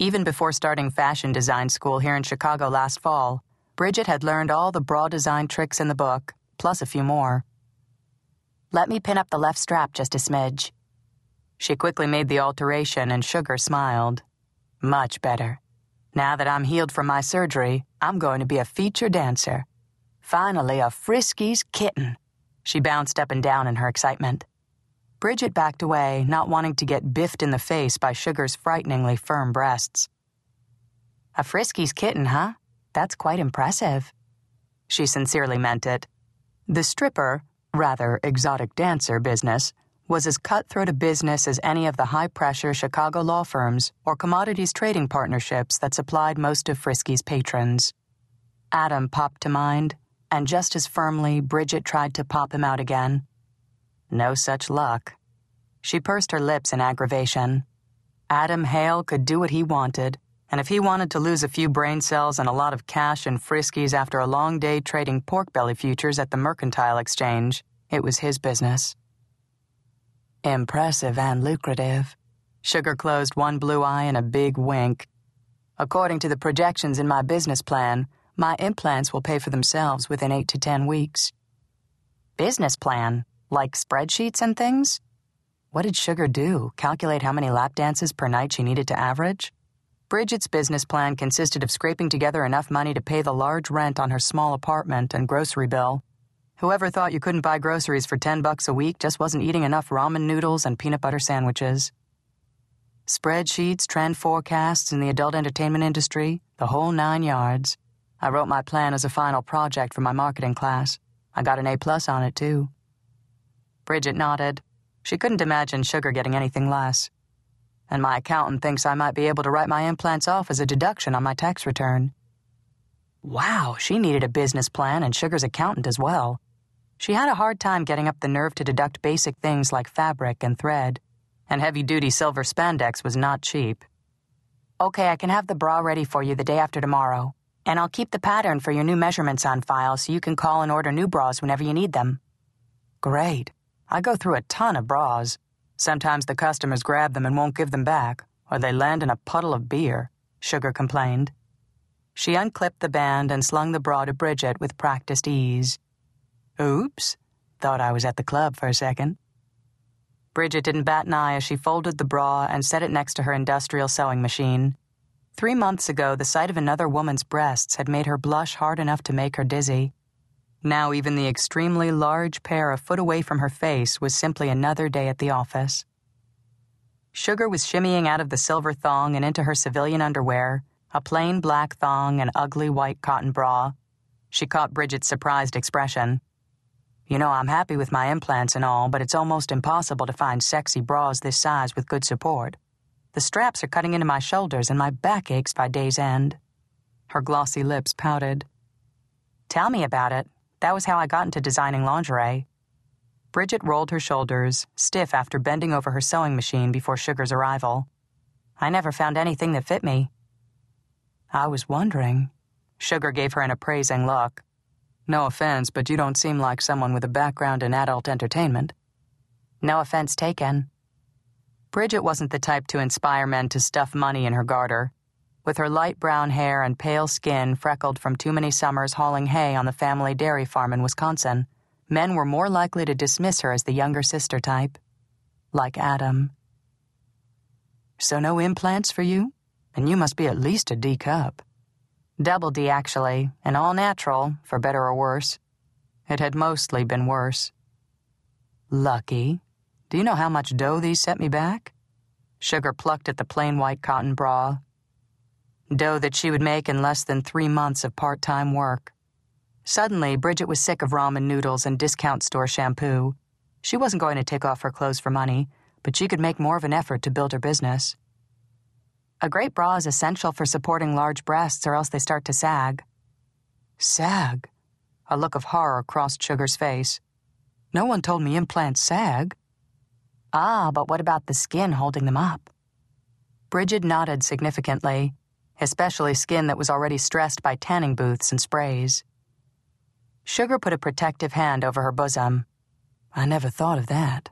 Even before starting fashion design school here in Chicago last fall, Bridget had learned all the bra design tricks in the book, plus a few more. Let me pin up the left strap just a smidge. She quickly made the alteration, and Sugar smiled. Much better. Now that I'm healed from my surgery, I'm going to be a feature dancer. Finally, a Frisky's kitten. She bounced up and down in her excitement. Bridget backed away, not wanting to get biffed in the face by Sugar's frighteningly firm breasts. A Frisky's kitten, huh? That's quite impressive. She sincerely meant it. The stripper, rather exotic dancer business, was as cutthroat a business as any of the high pressure Chicago law firms or commodities trading partnerships that supplied most of Frisky's patrons. Adam popped to mind, and just as firmly Bridget tried to pop him out again. No such luck. She pursed her lips in aggravation. Adam Hale could do what he wanted, and if he wanted to lose a few brain cells and a lot of cash and Frisky's after a long day trading pork belly futures at the Mercantile Exchange, it was his business. Impressive and lucrative. Sugar closed one blue eye in a big wink. According to the projections in my business plan, my implants will pay for themselves within eight to ten weeks. Business plan? Like spreadsheets and things? What did Sugar do? Calculate how many lap dances per night she needed to average? Bridget's business plan consisted of scraping together enough money to pay the large rent on her small apartment and grocery bill. Whoever thought you couldn't buy groceries for 10 bucks a week just wasn't eating enough ramen noodles and peanut butter sandwiches. Spreadsheets, trend forecasts in the adult entertainment industry, the whole nine yards. I wrote my plan as a final project for my marketing class. I got an A plus on it, too. Bridget nodded. She couldn't imagine Sugar getting anything less. And my accountant thinks I might be able to write my implants off as a deduction on my tax return. Wow, she needed a business plan and Sugar's accountant as well. She had a hard time getting up the nerve to deduct basic things like fabric and thread, and heavy duty silver spandex was not cheap. Okay, I can have the bra ready for you the day after tomorrow, and I'll keep the pattern for your new measurements on file so you can call and order new bras whenever you need them. Great. I go through a ton of bras. Sometimes the customers grab them and won't give them back, or they land in a puddle of beer, Sugar complained. She unclipped the band and slung the bra to Bridget with practiced ease. Oops. Thought I was at the club for a second. Bridget didn't bat an eye as she folded the bra and set it next to her industrial sewing machine. Three months ago, the sight of another woman's breasts had made her blush hard enough to make her dizzy. Now, even the extremely large pair a foot away from her face was simply another day at the office. Sugar was shimmying out of the silver thong and into her civilian underwear, a plain black thong and ugly white cotton bra. She caught Bridget's surprised expression. You know, I'm happy with my implants and all, but it's almost impossible to find sexy bras this size with good support. The straps are cutting into my shoulders and my back aches by day's end. Her glossy lips pouted. Tell me about it, that was how I got into designing lingerie. Bridget rolled her shoulders, stiff after bending over her sewing machine before Sugar's arrival. I never found anything that fit me. I was wondering. Sugar gave her an appraising look. No offense, but you don't seem like someone with a background in adult entertainment. No offense taken. Bridget wasn't the type to inspire men to stuff money in her garter. With her light brown hair and pale skin freckled from too many summers hauling hay on the family dairy farm in Wisconsin, men were more likely to dismiss her as the younger sister type. Like Adam. So no implants for you? And you must be at least a D cup. Double D, actually, and all natural, for better or worse. It had mostly been worse. Lucky. Do you know how much dough these set me back? Sugar plucked at the plain white cotton bra, dough that she would make in less than three months of part time work. Suddenly, Bridget was sick of ramen noodles and discount store shampoo. She wasn't going to take off her clothes for money, but she could make more of an effort to build her business. A great bra is essential for supporting large breasts, or else they start to sag. Sag? A look of horror crossed Sugar's face. No one told me implants sag. Ah, but what about the skin holding them up? Bridget nodded significantly especially skin that was already stressed by tanning booths and sprays. Sugar put a protective hand over her bosom. I never thought of that.